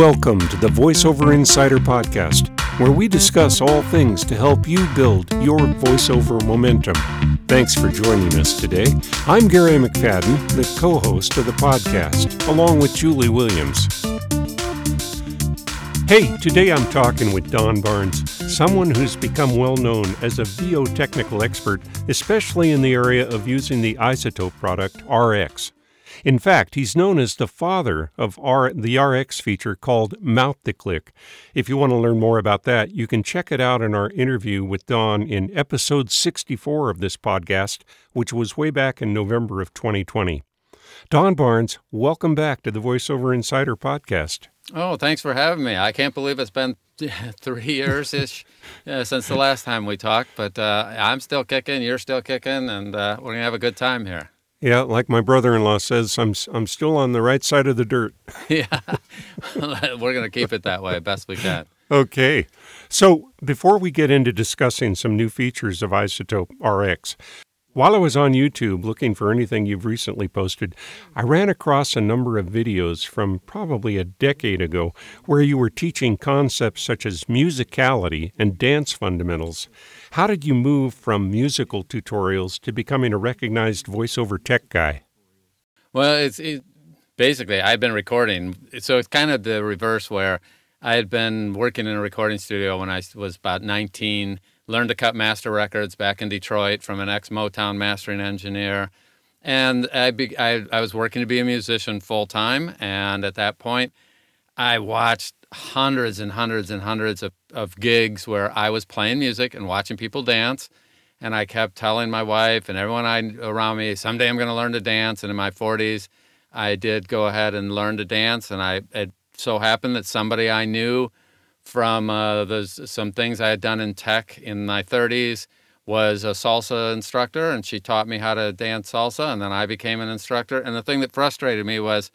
Welcome to the VoiceOver Insider Podcast, where we discuss all things to help you build your voiceover momentum. Thanks for joining us today. I'm Gary McFadden, the co host of the podcast, along with Julie Williams. Hey, today I'm talking with Don Baarns, someone who's become well known as a VO technical expert, especially in the area of using the Izotope product RX. In fact, he's known as the father of R- the RX feature called Mouth DeClick. If you want to learn more about that, you can check it out in our interview with Don in episode 64 of this podcast, which was way back in November of 2020. Don Baarns, welcome back to the VoiceOver Insider podcast. Oh, thanks for having me. I can't believe it's been three years ish uh, since the last time we talked, but uh, I'm still kicking, you're still kicking, and uh, we're going to have a good time here. Yeah, like my brother-in-law says, I'm I'm still on the right side of the dirt. yeah, we're going to keep it that way best we can. Okay, so before we get into discussing some new features of Izotope RX, while I was on YouTube looking for anything you've recently posted, I ran across a number of videos from probably a decade ago where you were teaching concepts such as musicality and dance fundamentals. How did you move from musical tutorials to becoming a recognized voiceover tech guy? Well, it's it, basically I've been recording, so it's kind of the reverse where I had been working in a recording studio when I was about 19 learned to cut master records back in Detroit from an ex Motown mastering engineer. And I, be, I, I was working to be a musician full time. And at that point, I watched hundreds and hundreds and hundreds of, of gigs where I was playing music and watching people dance. And I kept telling my wife and everyone I, around me, someday I'm going to learn to dance. And in my 40s, I did go ahead and learn to dance. And I, it so happened that somebody I knew from uh, those, some things I had done in tech in my 30s was a salsa instructor, and she taught me how to dance salsa, and then I became an instructor. And the thing that frustrated me was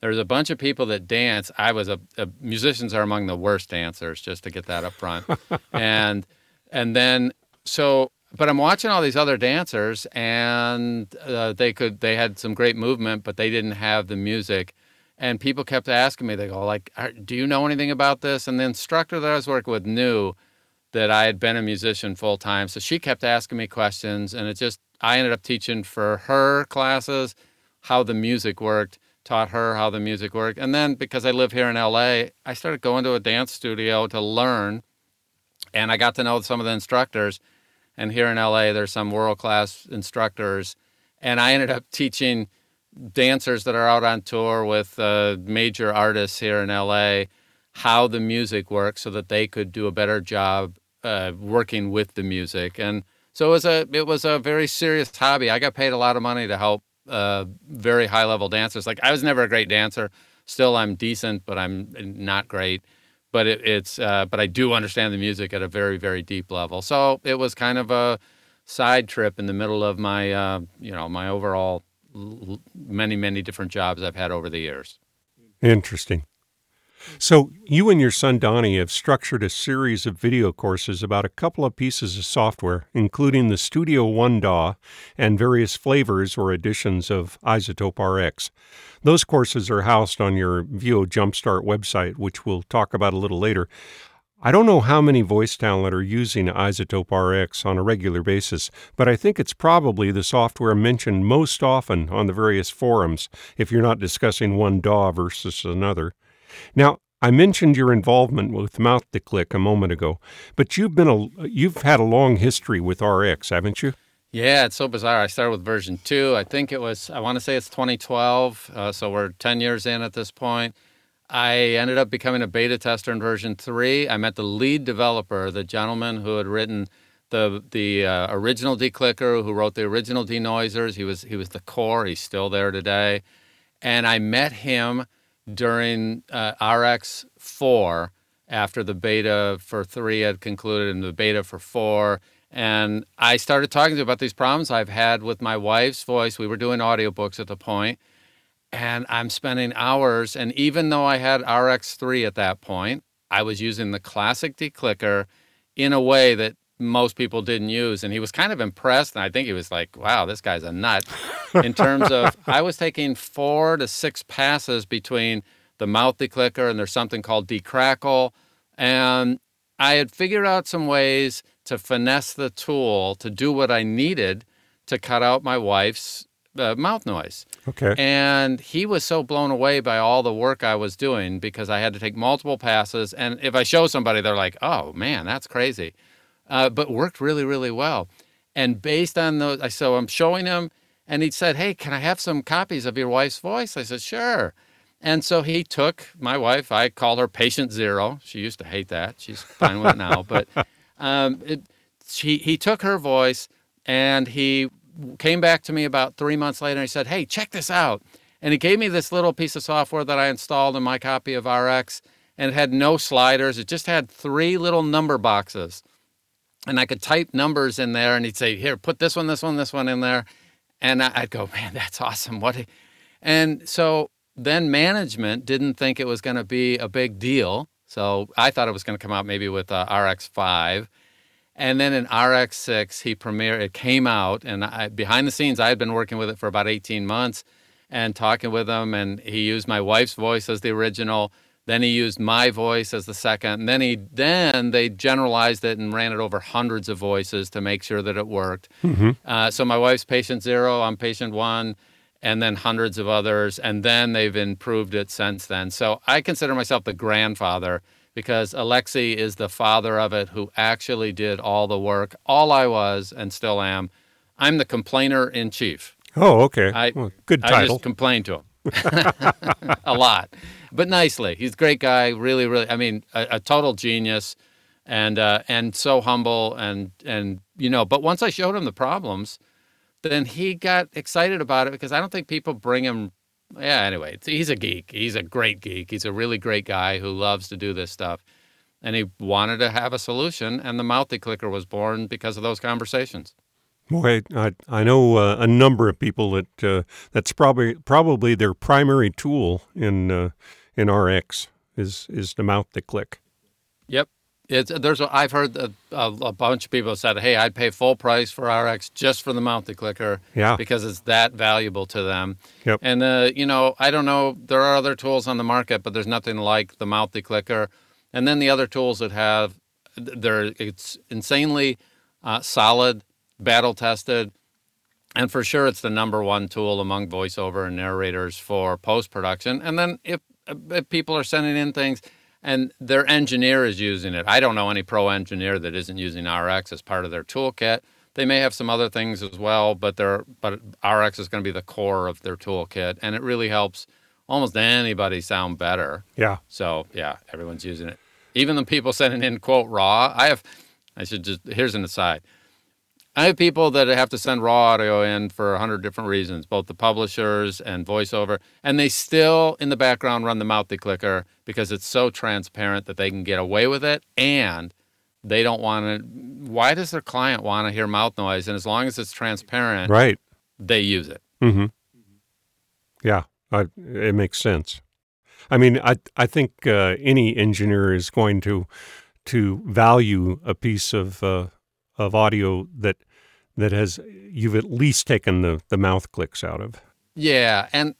there was a bunch of people that dance. I was a, a musicians are among the worst dancers, just to get that up front. and and then so, but I'm watching all these other dancers, and uh, they could they had some great movement, but they didn't have the music and people kept asking me they go like do you know anything about this and the instructor that i was working with knew that i had been a musician full time so she kept asking me questions and it just i ended up teaching for her classes how the music worked taught her how the music worked and then because i live here in la i started going to a dance studio to learn and i got to know some of the instructors and here in la there's some world class instructors and i ended up teaching dancers that are out on tour with uh, major artists here in LA how the music works so that they could do a better job uh, working with the music. And so it was a it was a very serious hobby. I got paid a lot of money to help uh, very high level dancers. Like I was never a great dancer. Still, I'm decent, but I'm not great. But it, it's uh, but I do understand the music at a very very deep level. So it was kind of a side trip in the middle of my uh, you know my overall many, many different jobs I've had over the years. Interesting. So, you and your son Donnie have structured a series of video courses about a couple of pieces of software, including the Studio One DAW and various flavors or editions of Izotope RX. Those courses are housed on your VO Jumpstart website, which we'll talk about a little later. I don't know how many voice talent are using Izotope RX on a regular basis, but I think it's probably the software mentioned most often on the various forums if you're not discussing one DAW versus another. Now, I mentioned your involvement with Mouth DeClick a moment ago, but you've been a you've had a long history with RX, haven't you? Yeah, it's so bizarre. I started with version two. I think it was I want to say it's 2012, uh, so we're 10 years in at this point. I ended up becoming a beta tester in version three. I met the lead developer, the gentleman who had written the the uh, original declicker, who wrote the original denoisers. He was he was the core. He's still there today, and I met him during uh, RX four after the beta for three had concluded and the beta for four. And I started talking to about these problems I've had with my wife's voice. We were doing audiobooks at the point and I'm spending hours. And even though I had RX3 at that point, I was using the classic declicker in a way that most people didn't use. And he was kind of impressed. And I think he was like, wow, this guy's a nut. In terms of, I was taking four to six passes between the mouth clicker and there's something called decrackle. And I had figured out some ways to finesse the tool to do what I needed to cut out my wife's uh, mouth noise. Okay. And he was so blown away by all the work I was doing because I had to take multiple passes. And if I show somebody, they're like, oh man, that's crazy. Uh, but worked really, really well. And based on those, I so I'm showing him, and he said, "Hey, can I have some copies of your wife's voice?" I said, "Sure." And so he took my wife. I call her Patient Zero. She used to hate that. She's fine with it now. But um, it, she, he took her voice, and he came back to me about three months later. and He said, "Hey, check this out." And he gave me this little piece of software that I installed in my copy of RX, and it had no sliders. It just had three little number boxes and I could type numbers in there, and he'd say, "Here, put this one, this one, this one in there," and I'd go, "Man, that's awesome!" What? And so then management didn't think it was going to be a big deal, so I thought it was going to come out maybe with uh, RX5, and then in RX6 he premiered. It came out, and I, behind the scenes I had been working with it for about 18 months, and talking with him, and he used my wife's voice as the original then he used my voice as the second. And then he then they generalized it and ran it over hundreds of voices to make sure that it worked. Mm-hmm. Uh, so my wife's patient zero, I'm patient one, and then hundreds of others. And then they've improved it since then. So I consider myself the grandfather because Alexey is the father of it who actually did all the work. All I was and still am. I'm the complainer in chief. Oh, okay. I, well, good title. I just complain to him a lot but nicely. He's a great guy, really, really. I mean, a, a total genius, and uh, and so humble, and and you know. But once I showed him the problems, then he got excited about it because I don't think people bring him. Yeah. Anyway, he's a geek. He's a great geek. He's a really great guy who loves to do this stuff, and he wanted to have a solution. And the Mouth DeClicker was born because of those conversations. Boy, I, I know uh, a number of people that uh, that's probably probably their primary tool in uh, in RX is is the mouth declick. Yep. It's, there's a, I've heard a, a, a, bunch of people said, "Hey, I'd pay full price for RX just for the mouth clicker, yeah, because it's that valuable to them." Yep. And uh, you know, I don't know. There are other tools on the market, but there's nothing like the mouth clicker. And then the other tools that have, they're it's insanely uh, solid, battle tested, and for sure, it's the number one tool among voiceover and narrators for post production. And then if uh, Uh, people are sending in things and their engineer is using it. I don't know any pro engineer that isn't using RX as part of their toolkit. They may have some other things as well, but they're, but RX is going to be the core of their toolkit, and it really helps almost anybody sound better. Yeah. So yeah, everyone's using it. Even the people sending in quote raw. I have. I should just here's an aside. I have people that have to send raw audio in for a 100 different reasons, both the publishers and voiceover, and they still in the background run the mouth declicker because it's so transparent that they can get away with it and they don't want to why does their client want to hear mouth noise? And as long as it's transparent right. they use it. Mm-hmm. yeah I, it makes sense. I mean i i think uh, any engineer is going to to value a piece of uh, of audio that that has you've at least taken the the mouth clicks out of. Yeah, and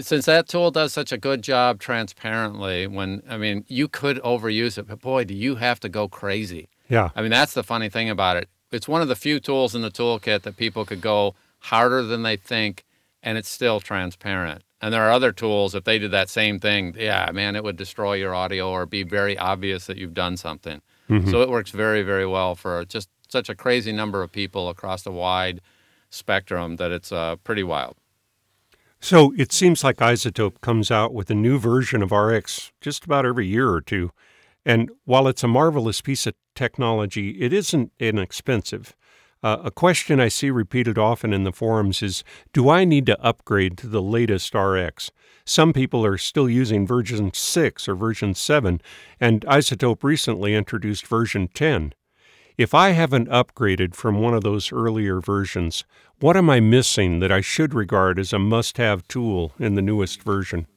since that tool does such a good job transparently, when I mean you could overuse it, but boy, do you have to go crazy. Yeah, I mean that's the funny thing about it. It's one of the few tools in the toolkit that people could go harder than they think, and it's still transparent. And there are other tools, if they did that same thing, yeah, man, it would destroy your audio or be very obvious that you've done something. Mm-hmm. So it works very, very well for just such a crazy number of people across the wide spectrum that it's uh, pretty wild. So it seems like Izotope comes out with a new version of RX just about every year or two. And while it's a marvelous piece of technology, it isn't inexpensive. Uh, a question I see repeated often in the forums is Do I need to upgrade to the latest RX? Some people are still using version 6 or version 7, and Izotope recently introduced version 10. If I haven't upgraded from one of those earlier versions, what am I missing that I should regard as a must have tool in the newest version?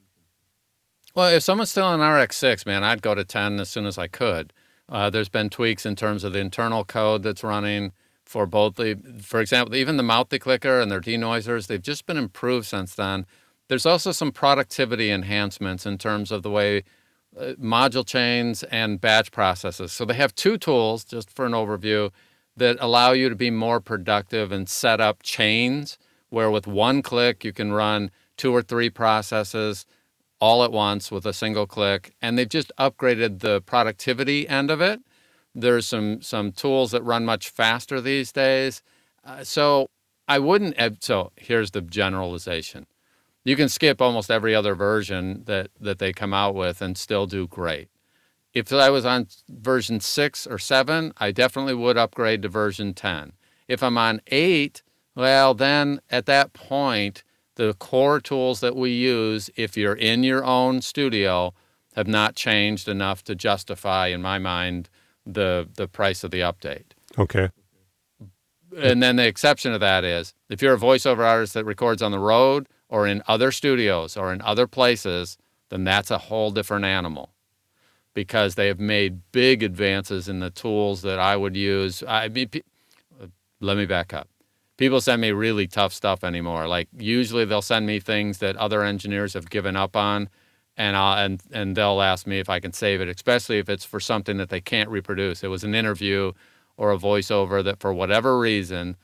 Well, if someone's still on RX6, man, I'd go to 10 as soon as I could. Uh, there's been tweaks in terms of the internal code that's running for both the, for example, even the mouth clicker and their denoisers, they've just been improved since then. There's also some productivity enhancements in terms of the way uh, module chains and batch processes. So they have two tools, just for an overview, that allow you to be more productive and set up chains where with one click you can run two or three processes all at once with a single click. And they've just upgraded the productivity end of it. There's some some tools that run much faster these days. Uh, so I wouldn't. So here's the generalization you can skip almost every other version that that they come out with and still do great. If I was on version 6 or 7, I definitely would upgrade to version 10. If I'm on 8, well then at that point the core tools that we use if you're in your own studio have not changed enough to justify in my mind the the price of the update. Okay. And then the exception to that is if you're a voiceover artist that records on the road, or in other studios or in other places, then that's a whole different animal because they have made big advances in the tools that I would use. I mean, let me back up. People send me really tough stuff anymore. Like usually they'll send me things that other engineers have given up on, and I'll, and and they'll ask me if I can save it, especially if it's for something that they can't reproduce. It was an interview or a voiceover that for whatever reason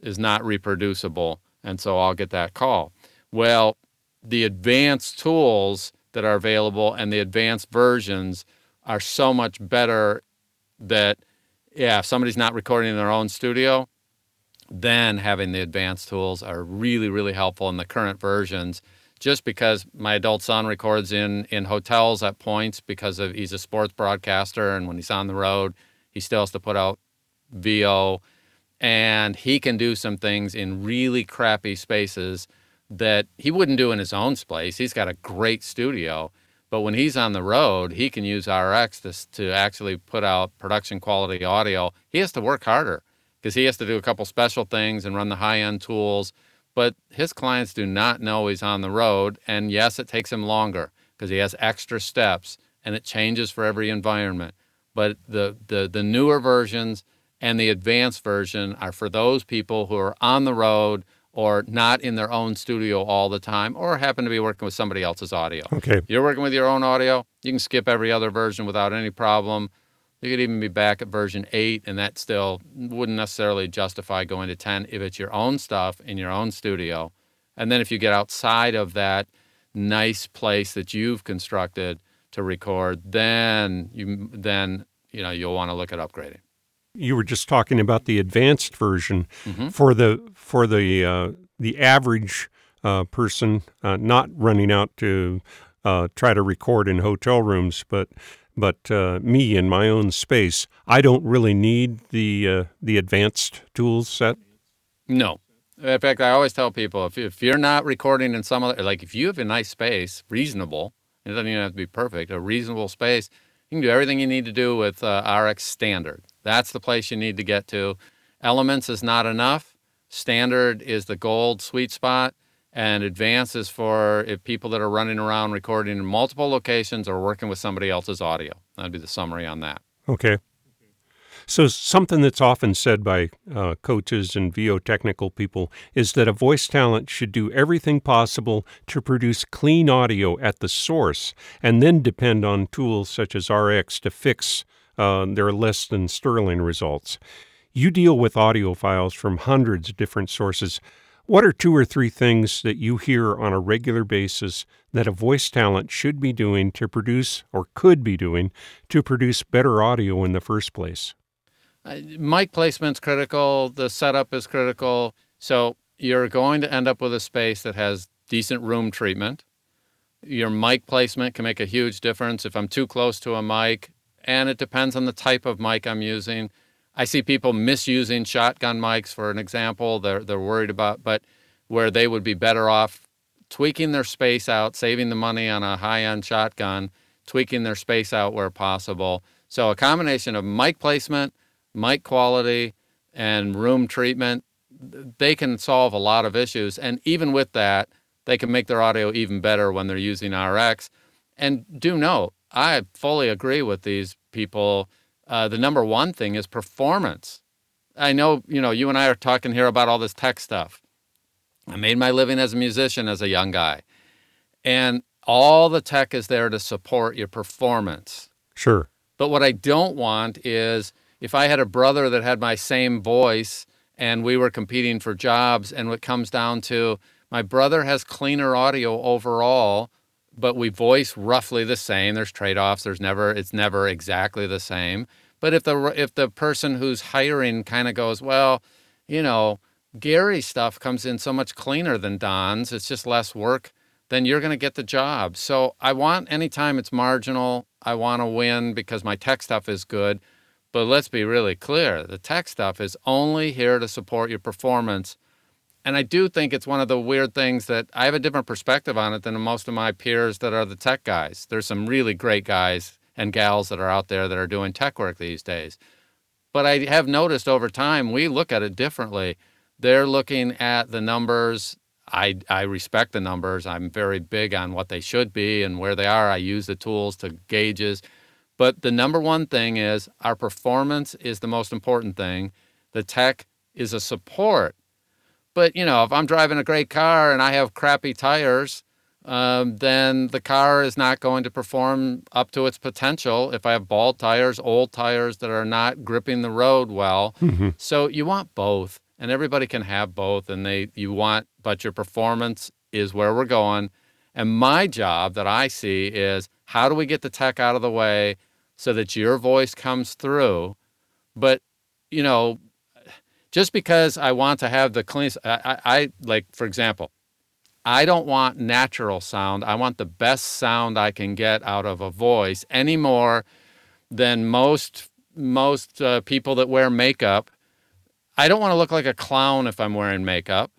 is not reproducible, and so I'll get that call. Well, the advanced tools that are available and the advanced versions are so much better that, yeah, if somebody's not recording in their own studio, then having the advanced tools are really, really helpful in the current versions. Just because my adult son records in in hotels at points because of he's a sports broadcaster and when he's on the road, he still has to put out VO and he can do some things in really crappy spaces that he wouldn't do in his own space. He's got a great studio, but when he's on the road, he can use RX to, to actually put out production quality audio. He has to work harder because he has to do a couple special things and run the high end tools. But his clients do not know he's on the road. And yes, it takes him longer because he has extra steps and it changes for every environment. But the, the, the newer versions and the advanced version are for those people who are on the road or not in their own studio all the time or happen to be working with somebody else's audio. Okay. You're working with your own audio, you can skip every other version without any problem. You could even be back at version 8 and that still wouldn't necessarily justify going to 10 if it's your own stuff in your own studio. And then if you get outside of that nice place that you've constructed to record, then you then you know you'll want to look at upgrading you were just talking about the advanced version mm-hmm. for the for the uh, the average uh, person uh, not running out to uh, try to record in hotel rooms, but but uh, me in my own space, I don't really need the uh, the advanced tools set. No. In fact, I always tell people if, if you're not recording in some other, like if you have a nice space, reasonable, it doesn't even have to be perfect, a reasonable space, you can do everything you need to do with RX Standard. That's the place you need to get to. Elements is not enough. Standard is the gold sweet spot. And advanced is for if people that are running around recording in multiple locations or working with somebody else's audio. That'd be the summary on that. Okay. So, something that's often said by uh, coaches and VO technical people is that a voice talent should do everything possible to produce clean audio at the source and then depend on tools such as RX to fix uh, they're less than sterling results. You deal with audio files from hundreds of different sources. What are two or three things that you hear on a regular basis that a voice talent should be doing to produce or could be doing to produce better audio in the first place? Uh, mic placement's critical, the setup is critical. So you're going to end up with a space that has decent room treatment. Your mic placement can make a huge difference. If I'm too close to a mic, and it depends on the type of mic I'm using. I see people misusing shotgun mics, for an example. They're they're worried about, but where they would be better off tweaking their space out, saving the money on a high-end shotgun, tweaking their space out where possible. So a combination of mic placement, mic quality, and room treatment, they can solve a lot of issues. And even with that, they can make their audio even better when they're using RX. And do note, I fully agree with these people. Uh, the number one thing is performance. I know, you know, you and I are talking here about all this tech stuff. I made my living as a musician as a young guy. and all the tech is there to support your performance. Sure. But what I don't want is if I had a brother that had my same voice and we were competing for jobs, and what comes down to my brother has cleaner audio overall, but we voice roughly the same. There's trade-offs. There's never it's never exactly the same. But if the if the person who's hiring kind of goes, well, you know, Gary's stuff comes in so much cleaner than Don's, it's just less work, then you're going to get the job. So I want anytime it's marginal, I want to win because my tech stuff is good. But let's be really clear the tech stuff is only here to support your performance. And I do think it's one of the weird things that I have a different perspective on it than most of my peers that are the tech guys. There's some really great guys and gals that are out there that are doing tech work these days. But I have noticed over time, we look at it differently. They're looking at the numbers. I, I respect the numbers. I'm very big on what they should be and where they are. I use the tools to gauges. But the number one thing is our performance is the most important thing. The tech is a support. But, you know, if I'm driving a great car and I have crappy tires, um, then the car is not going to perform up to its potential if I have bald tires, old tires that are not gripping the road well. Mm-hmm. So you want both, and everybody can have both, and they you want, but your performance is where we're going. And my job that I see is how do we get the tech out of the way so that your voice comes through, but you know, just because I want to have the cleanest, I, I, I like for example. I don't want natural sound. I want the best sound I can get out of a voice any more than most most uh, people that wear makeup. I don't want to look like a clown if I'm wearing makeup.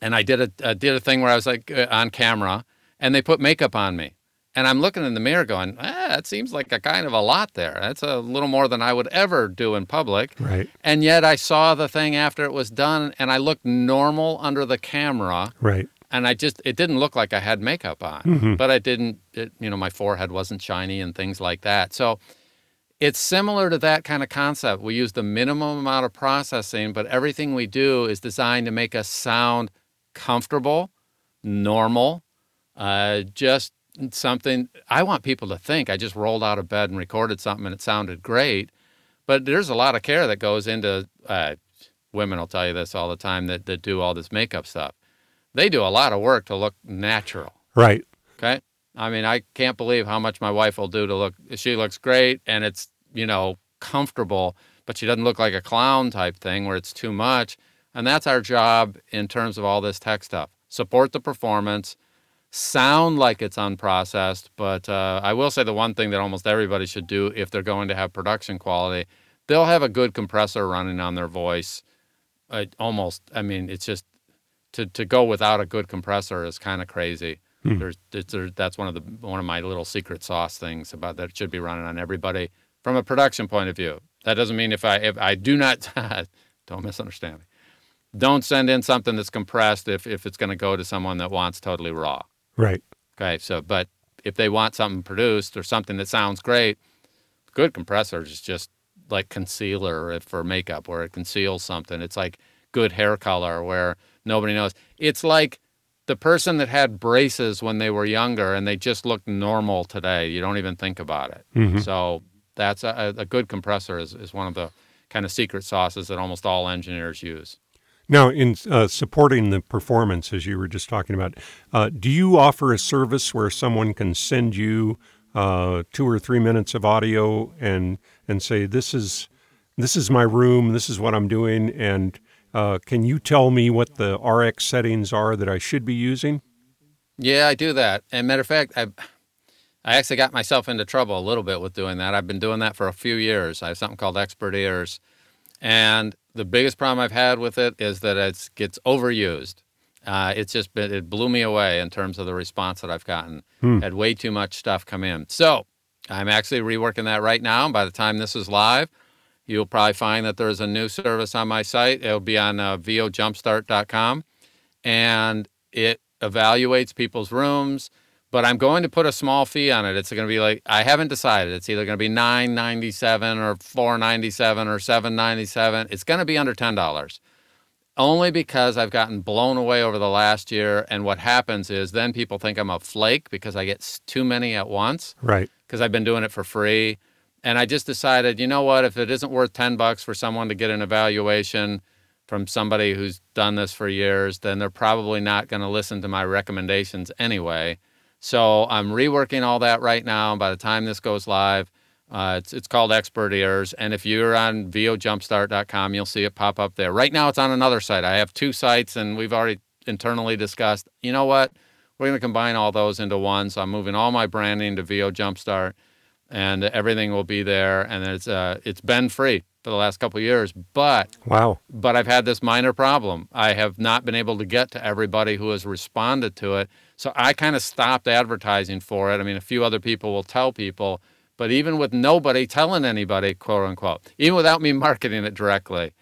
And I did a I did a thing where I was like uh, on camera, and they put makeup on me, and I'm looking in the mirror going, ah, that seems like a kind of a lot there. That's a little more than I would ever do in public. Right. And yet I saw the thing after it was done, and I looked normal under the camera Right. and I just it didn't look like I had makeup on, Mhm. but I didn't. It, you know, my forehead wasn't shiny and things like that. So it's similar to that kind of concept. We use the minimum amount of processing, but everything we do is designed to make us sound comfortable, normal, uh, just something. I want people to think I just rolled out of bed and recorded something and it sounded great, but there's a lot of care that goes into. Uh, women will tell you this all the time that, that do all this makeup stuff they do a lot of work to look natural. Right. Okay. I mean, I can't believe how much my wife will do to look. She looks great and it's, you know, comfortable, but she doesn't look like a clown type thing where it's too much. And that's our job in terms of all this tech stuff. Support the performance, sound like it's unprocessed. But uh, I will say the one thing that almost everybody should do if they're going to have production quality, they'll have a good compressor running on their voice. Uh, almost, I mean, it's just to, to go without a good compressor is kind of crazy. Hmm. There's, it's- there, that's one of the one of my little secret sauce things about that it should be running on everybody from a production point of view. That doesn't mean if I if I do not don't misunderstand me. Don't send in something that's compressed if if it's going to go to someone that wants totally raw. Right. Okay, so but if they want something produced or something that sounds great, good compressors is just like concealer for makeup where it conceals something. It's like good hair color where nobody knows. It's like the person that had braces when they were younger and they just look normal today. You don't even think about it. Mhm. So that's a, a good compressor is, is one of the kind of secret sauces that almost all engineers use. Now, in uh, supporting the performance, as you were just talking about, uh, do you offer a service where someone can send you uh, two or three minutes of audio and and say this is this is my room, this is what I'm doing, and uh, can you tell me what the RX settings are that I should be using? Yeah, I do that. And matter of fact, I I actually got myself into trouble a little bit with doing that. I've been doing that for a few years. I have something called Expert Ears, and the biggest problem I've had with it is that it gets overused. Uh, it's just been it blew me away in terms of the response that I've gotten. Hmm. Had way too much stuff come in. So I'm actually reworking that right now. And by the time this is live, you'll probably find that there's a new service on my site. It'll be on uh, vojumpstart.com, and it evaluates people's rooms. But I'm going to put a small fee on it. It's going to be like I haven't decided. It's either going to be nine ninety seven or four ninety seven or seven ninety seven. It's going to be under ten dollars. only because I've gotten blown away over the last year. And what happens is then people think I'm a flake because I get too many at once Right. because I've been doing it for free. And I just decided, you know what, if it isn't worth 10 bucks for someone to get an evaluation from somebody who's done this for years, then they're probably not going to listen to my recommendations anyway. So I'm reworking all that right now. By the time this goes live, uh, it's, it's called Expert Ears. And if you're on vojumpstart.com, you'll see it pop up there. Right now, it's on another site. I have two sites, and we've already internally discussed, you know what? We're going to combine all those into one. So I'm moving all my branding to VO Jumpstart, and everything will be there. And it's uh, it's been free for the last couple of years, but Wow. but I've had this minor problem. I have not been able to get to everybody who has responded to it. So I kind of stopped advertising for it. I mean, a few other people will tell people, but even with nobody telling anybody, quote unquote, even without me marketing it directly,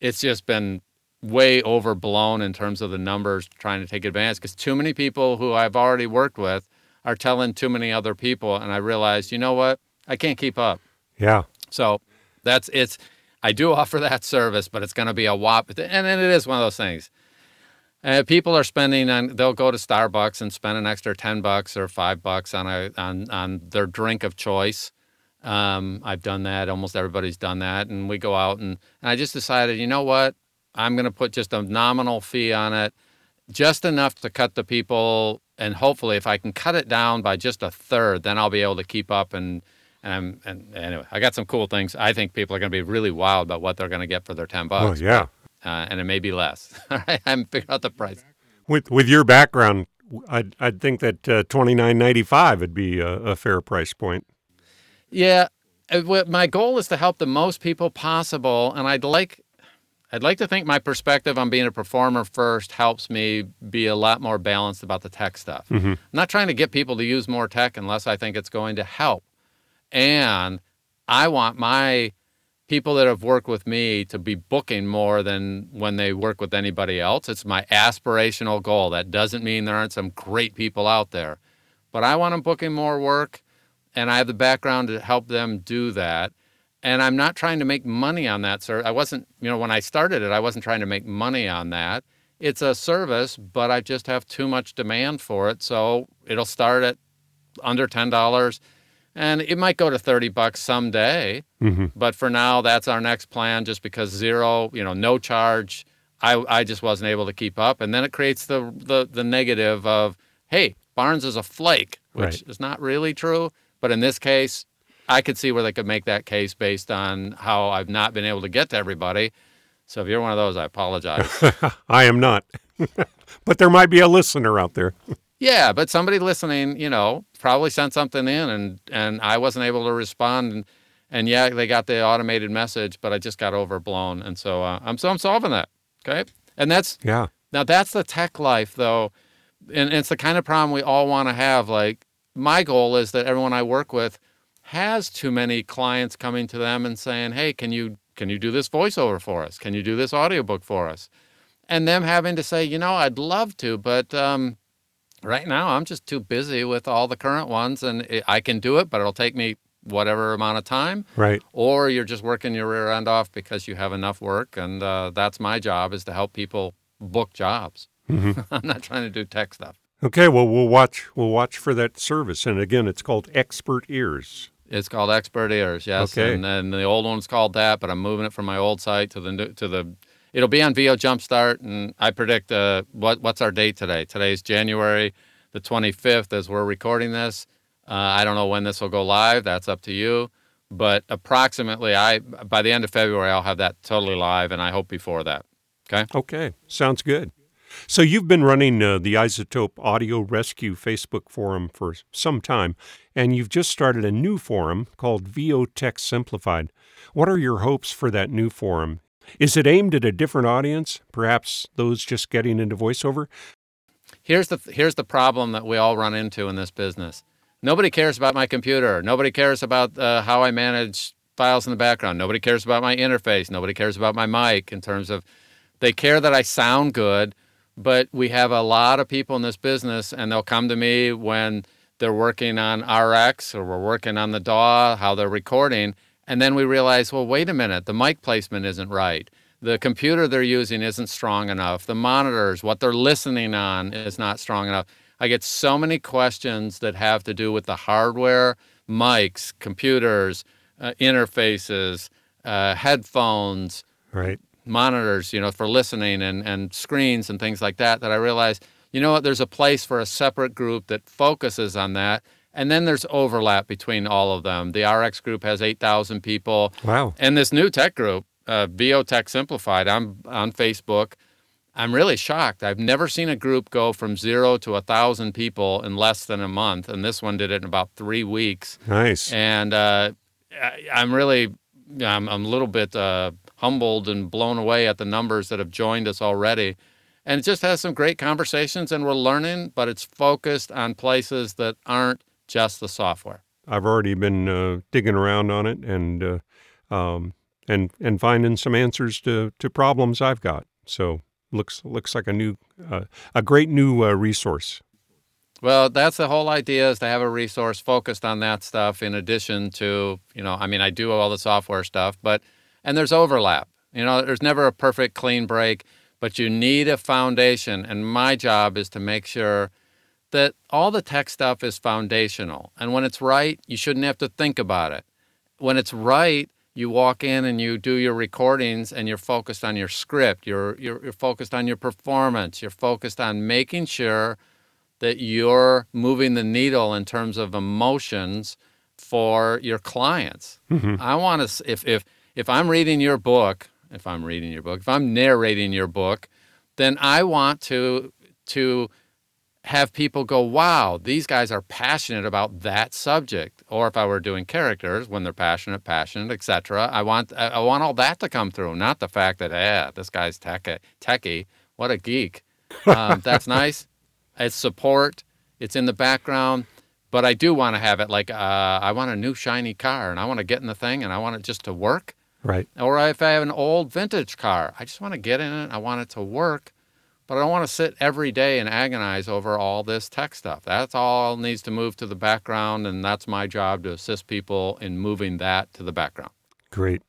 it's just been way overblown in terms of the numbers trying to take advantage because too many people who I've already worked with are telling too many other people. And I realized, you know what? I can't keep up. Yeah. So that's it's. I do offer that service, but it's going to be a whop. And then it is one of those things. Uh, people are spending on. They'll go to Starbucks and spend an extra ten bucks or five bucks on a on on their drink of choice. Um, I've done that. Almost everybody's done that, and we go out and, and I just decided, you know what? I'm going to put just a nominal fee on it, just enough to cut the people, and hopefully, if I can cut it down by just a third, then I'll be able to keep up and and, and anyway, I got some cool things. I think people are going to be really wild about what they're going to get for their 10 Oh, bucks. yeah. Uh, and it may be less. I haven't figured out the price. With with your background, I'd I'd think that uh, twenty nine ninety five would be a, a fair price point. Yeah. uh, My goal is to help the most people possible. And I'd like, I'd like to think my perspective on being a performer first helps me be a lot more balanced about the tech stuff. I'm not trying to get people to use more tech unless I think it's going to help. And I want my people that have worked with me to be booking more than when they work with anybody else. It's my aspirational goal. That doesn't mean there aren't some great people out there, but I want them booking more work, and I have the background to help them do that. And I'm not trying to make money on that, sir. I wasn't, you know, when I started it, I wasn't trying to make money on that. It's a service, but I just have too much demand for it. So it'll start at under $10 and it might go to 30 bucks someday Mm-hmm. but for now that's our next plan just because zero you know no charge i, I just wasn't able to keep up and then it creates the, the the negative of hey Baarns is a flake which Right. is not really true but in this case i could see where they could make that case based on how i've not been able to get to everybody so if you're one of those i apologize I am not, but there might be a listener out there. Yeah, but somebody listening, you know, probably sent something in and and I wasn't able to respond and and yeah, they got the automated message, but I just got overblown and so uh, I'm so I'm solving that. Okay? And that's Yeah. now that's the tech life though. And it's the kind of problem we all want to have like my goal is that everyone I work with has too many clients coming to them and saying, "Hey, can you can you do this voiceover for us? Can you do this audiobook for us?" And them having to say, "You know, I'd love to, but um right now i'm just too busy with all the current ones and it, i can do it but it'll take me whatever amount of time Right. or you're just working your rear end off because you have enough work and uh, that's my job is to help people book jobs i'm not trying to do tech stuff Okay. Well, we'll watch. We'll watch for that service. And again, it's called Expert Ears. it's called expert ears yes Okay. and then the old one's called that but i'm moving it from my old site to the new to the it'll be on vo jumpstart and i predict uh, what what's our date today today's january the 25th as we're recording this uh, i don't know when this will go live that's up to you but approximately i by the end of february i'll have that totally live and i hope before that okay Okay. Sounds good. So you've been running uh, the Izotope Audio Rescue Facebook forum for some time, and you've just started a new forum called VO Tech Simplified. What are your hopes for that new forum? Is it aimed at a different audience, perhaps those just getting into voiceover? here's the here's the problem that we all run into in this business. Nobody cares about my computer. Nobody cares about uh, how I manage files in the background. Nobody cares about my interface. Nobody cares about my mic in terms of they care that I sound good, but we have a lot of people in this business and they'll come to me when they're working on RX or we're working on the DAW, how they're recording, and then we realize, well, wait a minute, the mic placement isn't right. the computer they're using isn't strong enough. The monitors, what they're listening on, is not strong enough. I get so many questions that have to do with the hardware, mics, computers, uh, interfaces, uh, headphones, Right. monitors, you know, for listening and, and screens and things like that, that I realize, you know what, there's a place for a separate group that focuses on that. And then there's overlap between all of them. The RX group has 8,000 people. Wow. And this new tech group, uh, VO Tech Simplified, I'm on Facebook. I'm really shocked. I've never seen a group go from zero to a thousand people in less than a month, and this one did it in about three weeks. Nice. And uh, I, I'm really, I'm, I'm a little bit uh, humbled and blown away at the numbers that have joined us already. And it just has some great conversations, and we're learning, but it's focused on places that aren't just the software. I've already been uh, digging around on it and uh, um, and and finding some answers to, to problems I've got. So looks looks like a new uh, a great new uh, resource. Well, that's the whole idea is to have a resource focused on that stuff in addition to, you know, I mean, I do all the software stuff, but, and there's overlap. You know, there's never a perfect clean break, but you need a foundation. And my job is to make sure that all the tech stuff is foundational. And when it's right, you shouldn't have to think about it. When it's right, you walk in and you do your recordings and you're focused on your script, you're, you're, you're focused on your performance, you're focused on making sure that you're moving the needle in terms of emotions for your clients. Mm-hmm. I want to if if if I'm reading your book, if I'm reading your book, if I'm narrating your book, then I want to to have people go, "Wow, these guys are passionate about that subject." Or if I were doing characters, when they're passionate, passionate, etc. I want I want all that to come through, not the fact that, "Yeah, this guy's tech techie. What a geek." Um, that's nice. It's support. It's in the background, but I do want to have it like uh, I want a new shiny car, and I want to get in the thing, and I want it just to work. Right. Or if I have an old vintage car, I just want to get in it. I want it to work, but I don't want to sit every day and agonize over all this tech stuff. That's all needs to move to the background, and that's my job to assist people in moving that to the background. Great.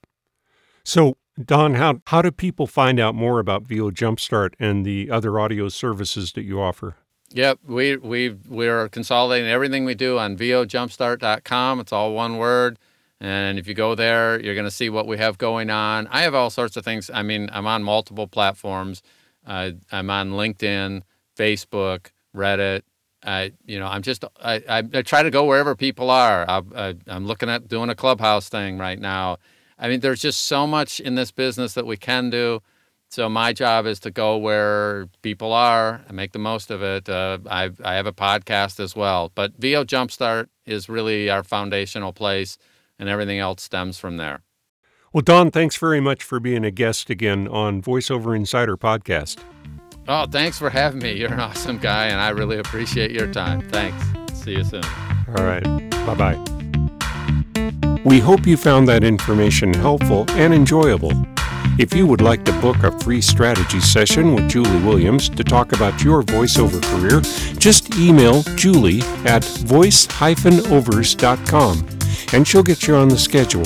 So, Don, how how do people find out more about VO Jumpstart and the other audio services that you offer? Yep, we we we're consolidating everything we do on vojumpstart.com. It's all one word. And if you go there, you're going to see what we have going on. I have all sorts of things. I mean, I'm on multiple platforms. Uh, I'm on LinkedIn, Facebook, Reddit. I, you know, I'm just I, I, I try to go wherever people are. I, I, I'm looking at doing a clubhouse thing right now. I mean, there's just so much in this business that we can do. So my job is to go where people are and make the most of it. Uh, I, I have a podcast as well, but VO Jumpstart is really our foundational place, and everything else stems from there. Well, Don, thanks very much for being a guest again on VoiceOver Insider podcast. Oh, thanks for having me. You're an awesome guy, and I really appreciate your time. Thanks. See you soon. All right. Bye bye. We hope you found that information helpful and enjoyable. If you would like to book a free strategy session with Julie Williams to talk about your voiceover career, just email Julie at voice-overs.com and she'll get you on the schedule.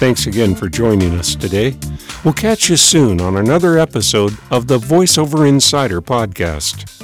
Thanks again for joining us today. We'll catch you soon on another episode of the VoiceOver Insider podcast.